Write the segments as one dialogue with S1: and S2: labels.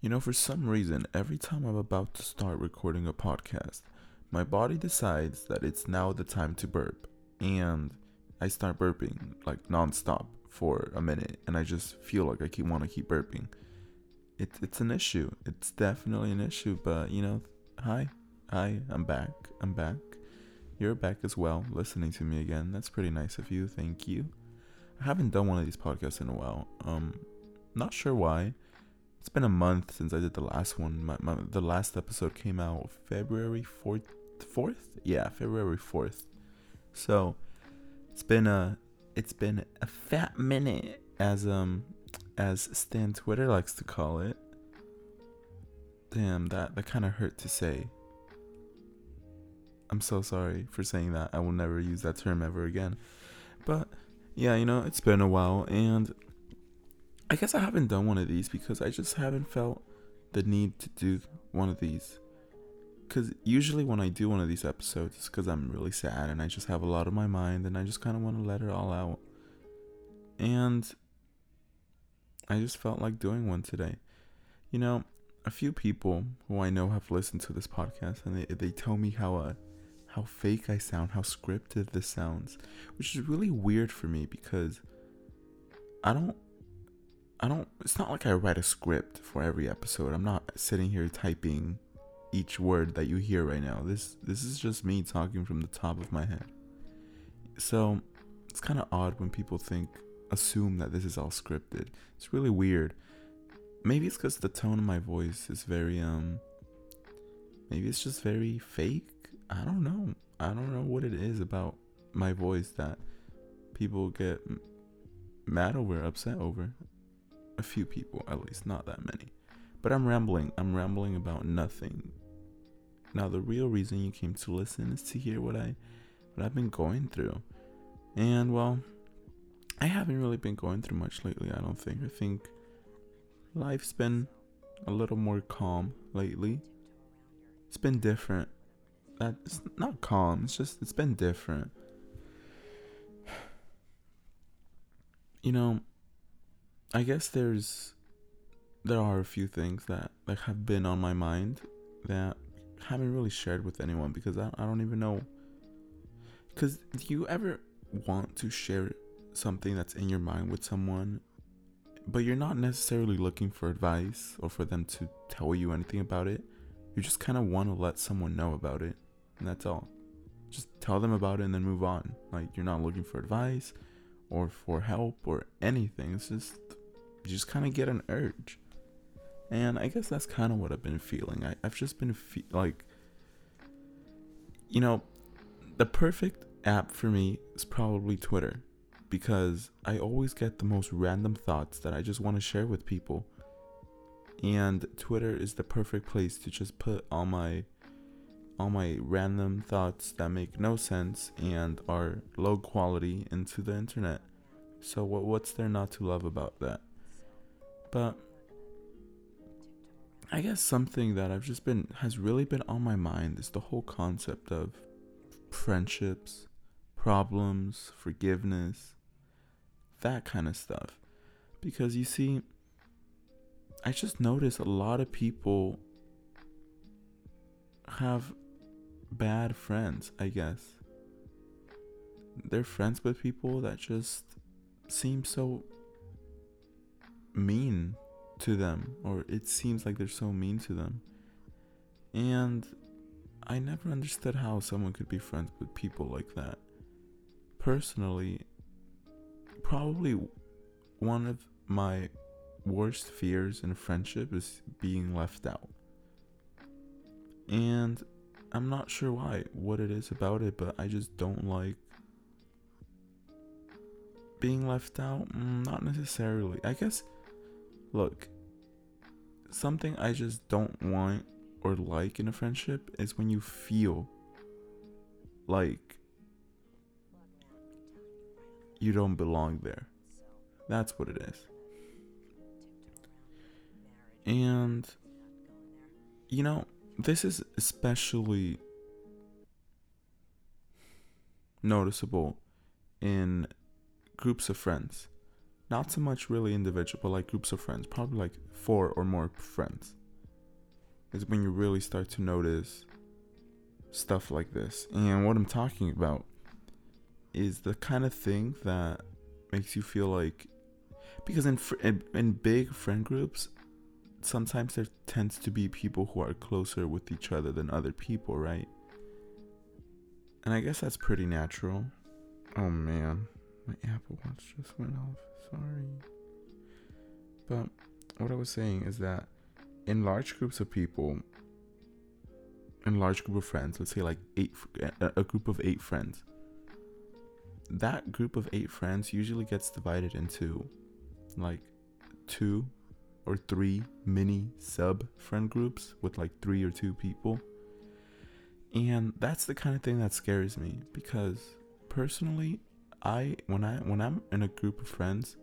S1: You know, for some reason, every time I'm about to start recording a podcast, my body decides that it's now the time to burp. And I start burping like nonstop for a minute, and I just feel like I keep want to keep burping. It, it's an issue. It's definitely an issue, but you know, hi, hi, I'm back. I'm back. You're back as well, listening to me again. That's pretty nice of you. Thank you. I haven't done one of these podcasts in a while. Um, not sure why. It's been a month since I did the last one. My, my the last episode came out February fourth. Fourth? Yeah, February fourth. So it's been a it's been a fat minute, as um as Stan Twitter likes to call it. Damn, that that kind of hurt to say. I'm so sorry for saying that. I will never use that term ever again. But yeah, you know, it's been a while and I guess I haven't done one of these because I just haven't felt the need to do one of these. Cuz usually when I do one of these episodes it's cuz I'm really sad and I just have a lot on my mind and I just kind of want to let it all out. And I just felt like doing one today. You know, a few people who I know have listened to this podcast and they, they tell me how uh, how fake I sound, how scripted this sounds, which is really weird for me because I don't I don't it's not like I write a script for every episode. I'm not sitting here typing each word that you hear right now. This this is just me talking from the top of my head. So, it's kind of odd when people think assume that this is all scripted. It's really weird. Maybe it's cuz the tone of my voice is very um maybe it's just very fake I don't know. I don't know what it is about my voice that people get mad over, upset over. A few people, at least, not that many. But I'm rambling. I'm rambling about nothing. Now, the real reason you came to listen is to hear what I, what I've been going through, and well, I haven't really been going through much lately. I don't think. I think life's been a little more calm lately. It's been different that it's not calm. It's just it's been different. You know, I guess there's there are a few things that like have been on my mind that haven't really shared with anyone because I, I don't even know. Because do you ever want to share something that's in your mind with someone, but you're not necessarily looking for advice or for them to tell you anything about it? You just kind of want to let someone know about it. And that's all. Just tell them about it and then move on. Like you're not looking for advice or for help or anything. It's just you just kind of get an urge. And I guess that's kind of what I've been feeling. I, I've just been fe- like, you know, the perfect app for me is probably Twitter because I always get the most random thoughts that I just want to share with people. And Twitter is the perfect place to just put all my all my random thoughts that make no sense and are low quality into the internet. So what what's there not to love about that? But I guess something that I've just been has really been on my mind is the whole concept of friendships, problems, forgiveness, that kind of stuff. Because you see I just notice a lot of people have bad friends, I guess. They're friends with people that just seem so mean to them, or it seems like they're so mean to them. And I never understood how someone could be friends with people like that. Personally, probably one of my worst fears in friendship is being left out. And I'm not sure why, what it is about it, but I just don't like being left out. Mm, not necessarily. I guess, look, something I just don't want or like in a friendship is when you feel like you don't belong there. That's what it is. And, you know, this is especially noticeable in groups of friends. Not so much really individual, but like groups of friends, probably like four or more friends, is when you really start to notice stuff like this. And what I'm talking about is the kind of thing that makes you feel like because in, fr- in in big friend groups sometimes there tends to be people who are closer with each other than other people, right? And I guess that's pretty natural. Oh man, my Apple Watch just went off. Sorry. But what I was saying is that in large groups of people, in large group of friends, let's say like eight, a group of eight friends, that group of eight friends usually gets divided into like two or three mini sub friend groups with like three or two people. And that's the kind of thing that scares me because personally, I when I when I'm in a group of friends,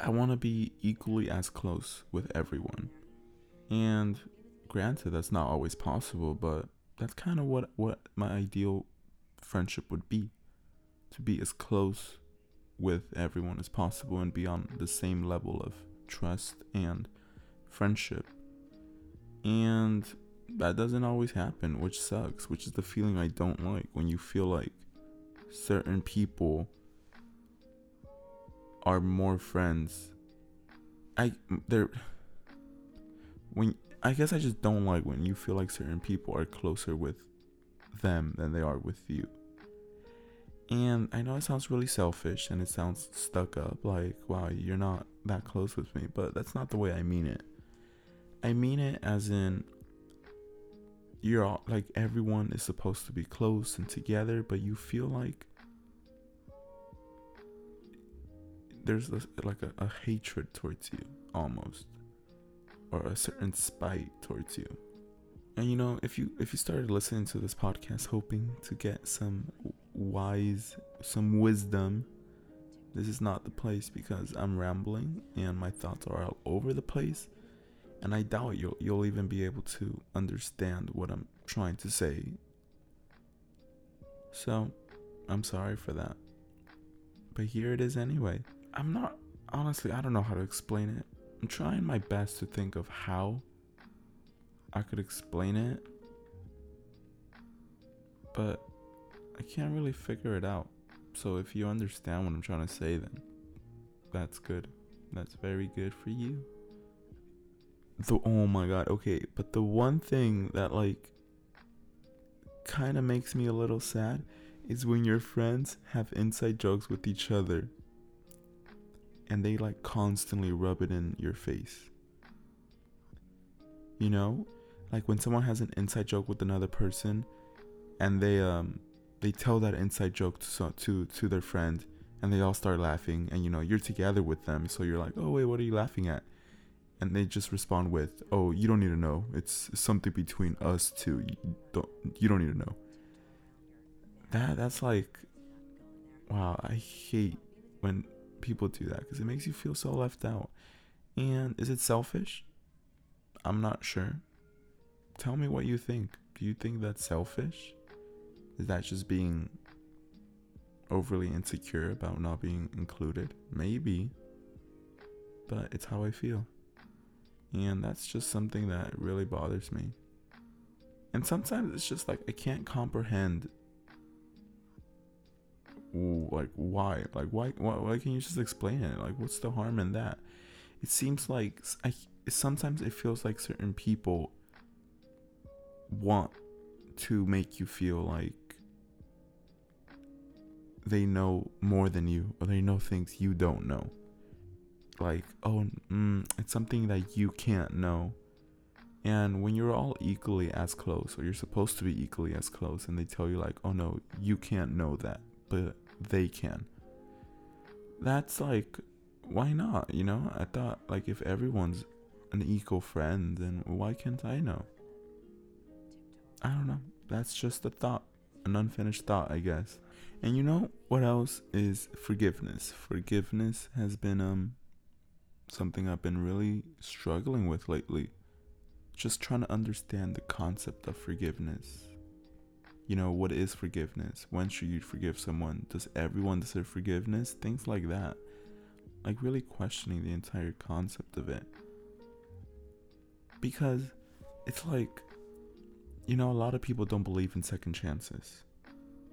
S1: I want to be equally as close with everyone. And granted that's not always possible, but that's kind of what what my ideal friendship would be. To be as close with everyone as possible and be on the same level of trust and friendship. And that doesn't always happen, which sucks, which is the feeling I don't like when you feel like certain people are more friends. I they're when I guess I just don't like when you feel like certain people are closer with them than they are with you. And I know it sounds really selfish and it sounds stuck up like wow, you're not that close with me, but that's not the way I mean it. I mean it as in you're all like everyone is supposed to be close and together, but you feel like there's like a, a hatred towards you almost or a certain spite towards you. And you know, if you if you started listening to this podcast hoping to get some wise some wisdom, this is not the place because I'm rambling and my thoughts are all over the place and I doubt you'll you'll even be able to understand what I'm trying to say. So, I'm sorry for that. But here it is anyway. I'm not honestly, I don't know how to explain it. I'm trying my best to think of how I could explain it. But I can't really figure it out. So if you understand what I'm trying to say then that's good. That's very good for you the oh my god okay but the one thing that like kind of makes me a little sad is when your friends have inside jokes with each other and they like constantly rub it in your face you know like when someone has an inside joke with another person and they um they tell that inside joke to to to their friend and they all start laughing and you know you're together with them so you're like oh wait what are you laughing at and they just respond with, "Oh, you don't need to know. It's something between us two. You don't you don't need to know." That that's like wow, I hate when people do that cuz it makes you feel so left out. And is it selfish? I'm not sure. Tell me what you think. Do you think that's selfish? Is that just being overly insecure about not being included? Maybe. But it's how I feel. And that's just something that really bothers me. And sometimes it's just like I can't comprehend like why? Like why, why why can you just explain it? Like what's the harm in that? It seems like i sometimes it feels like certain people want to make you feel like they know more than you or they know things you don't know. Like, oh, mm, it's something that you can't know. And when you're all equally as close, or you're supposed to be equally as close, and they tell you, like, oh no, you can't know that, but they can. That's like, why not? You know, I thought, like, if everyone's an eco friend, then why can't I know? I don't know. That's just a thought, an unfinished thought, I guess. And you know what else is forgiveness? Forgiveness has been um something I've been really struggling with lately. Just trying to understand the concept of forgiveness. You know, what is forgiveness? When should you forgive someone? Does everyone deserve forgiveness? Things like that. like really questioning the entire concept of it. Because it's like, you know, a lot of people don't believe in second chances.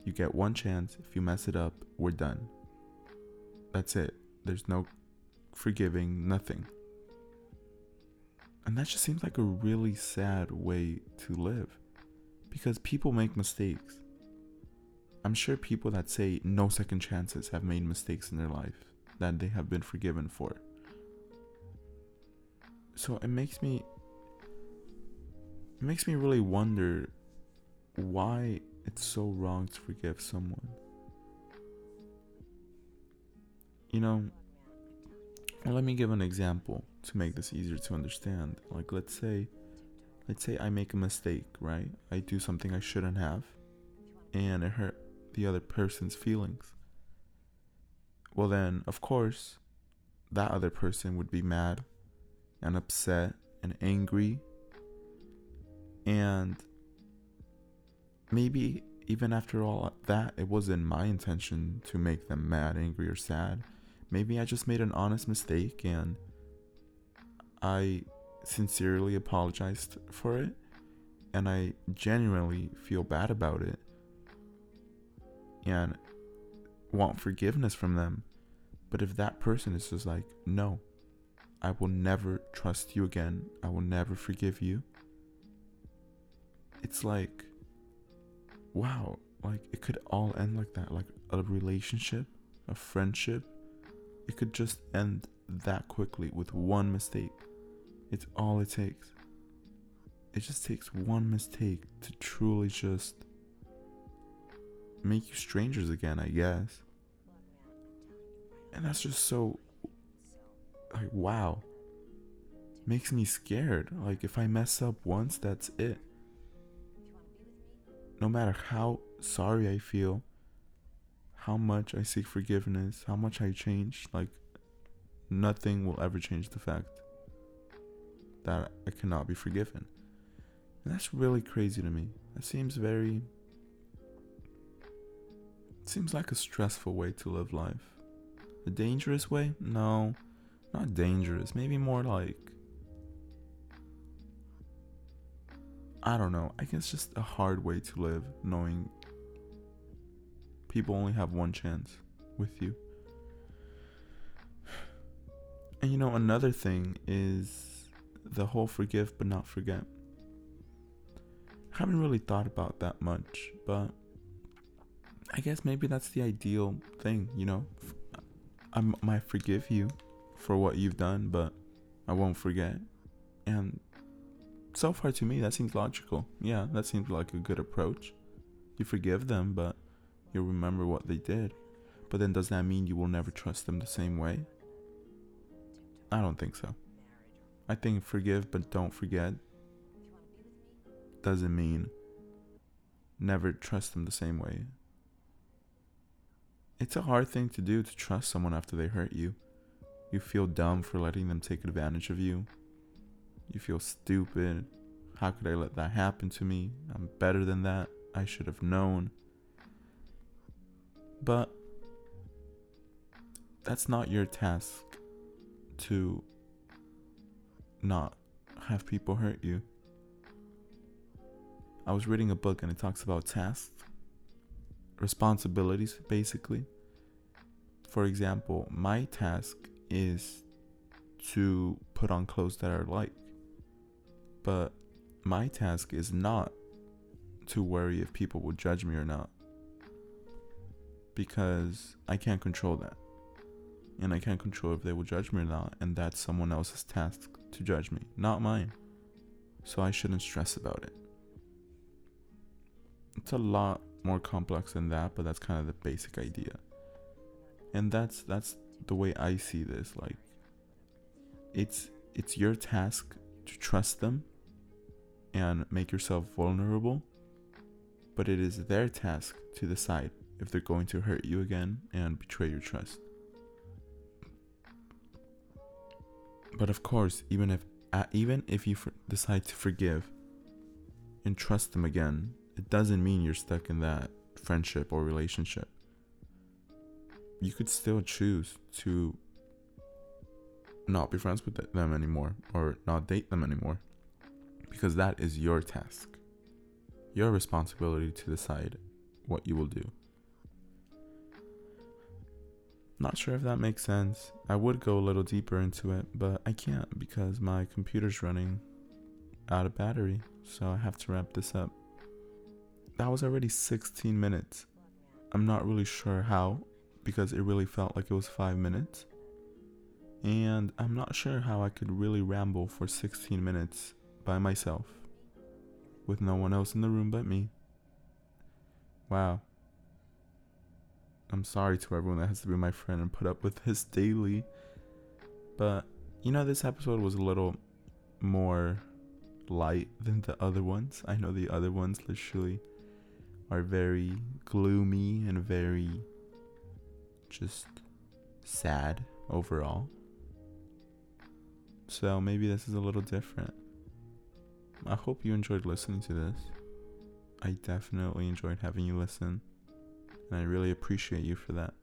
S1: You get one chance, if you mess it up, we're done. That's it. There's no forgiving, nothing. And that just seems like a really sad way to live. Because people make mistakes. I'm sure people that say no second chances have made mistakes in their life that they have been forgiven for. So it makes me it makes me really wonder why it's so wrong to forgive someone. You know, let me give an example to make this easier to understand. Like let's say let's say I make a mistake, right? I do something I shouldn't have and it hurt the other person's feelings. Well, then, of course, that other person would be mad and upset and angry. And maybe even after all that, it wasn't my intention to make them mad, angry, or sad. Maybe I just made an honest mistake and I sincerely apologized for it and I genuinely feel bad about it and want forgiveness from them. But if that person is just like, no, I will never trust you again, I will never forgive you, it's like, wow, like it could all end like that. Like a relationship, a friendship, it could just end that quickly with one mistake. It's all it takes. It just takes one mistake to truly just make you strangers again, I guess. And that's just so like wow. Makes me scared. Like if I mess up once, that's it. No matter how sorry I feel, how much I seek forgiveness, how much I change, like nothing will ever change the fact that I cannot be forgiven. And that's really crazy to me. That seems very Seems like a stressful way to live life. A dangerous way? No, not dangerous. Maybe more like. I don't know. I guess just a hard way to live, knowing people only have one chance with you. And you know, another thing is the whole forgive but not forget. I haven't really thought about that much, but I guess maybe that's the ideal thing, you know. I might forgive you for what you've done, but I won't forget. And so far to me, that seems logical. Yeah, that seems like a good approach. You forgive them, but you remember what they did. But then does that mean you will never trust them the same way? I don't think so. I think forgive but don't forget doesn't mean never trust them the same way. It's a hard thing to do to trust someone after they hurt you. You feel dumb for letting them take advantage of you. You feel stupid. How could I let that happen to me? I'm better than that. I should have known. But that's not your task to not have people hurt you. I was reading a book and it talks about tasks responsibilities basically. For example, my task is to put on clothes that I like. But my task is not to worry if people will judge me or not. Because I can't control that. And I can't control if they will judge me or not. And that's someone else's task to judge me, not mine. So I shouldn't stress about it. It's a lot more complex than that, but that's kind of the basic idea. And that's that's the way I see this. Like it's it's your task to trust them and make yourself vulnerable, but it is their task to decide if they're going to hurt you again and betray your trust. But of course, even if uh, even if you for- decide to forgive and trust them again, it doesn't mean you're stuck in that friendship or relationship. You could still choose to not be friends with them anymore or not date them anymore. Because that is your task, your responsibility to decide what you will do. Not sure if that makes sense. I would go a little deeper into it, but I can't because my computer's running out of battery, so I have to wrap this up. That was already 16 minutes. I'm not really sure how because it really felt like it was 5 minutes. And I'm not sure how I could really ramble for 16 minutes by myself with no one else in the room but me. Wow. I'm sorry to everyone that has to be my friend and put up with this daily. But, you know, this episode was a little more light than the other ones. I know the other ones literally are very gloomy and very just sad overall. So maybe this is a little different. I hope you enjoyed listening to this. I definitely enjoyed having you listen, and I really appreciate you for that.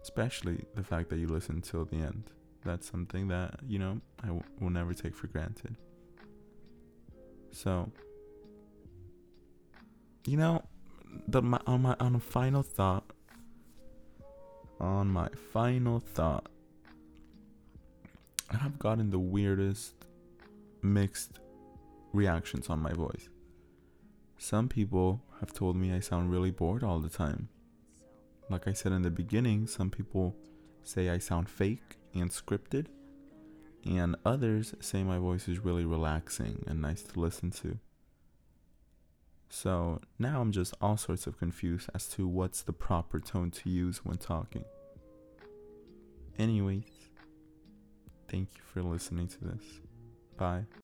S1: Especially the fact that you listened till the end. That's something that, you know, I w- will never take for granted. So, you know, the my, on my on a final thought, on my final thought, I have gotten the weirdest mixed reactions on my voice. Some people have told me I sound really bored all the time. Like I said in the beginning, some people say I sound fake and scripted, and others say my voice is really relaxing and nice to listen to. So now I'm just all sorts of confused as to what's the proper tone to use when talking. Anyways, thank you for listening to this. Bye.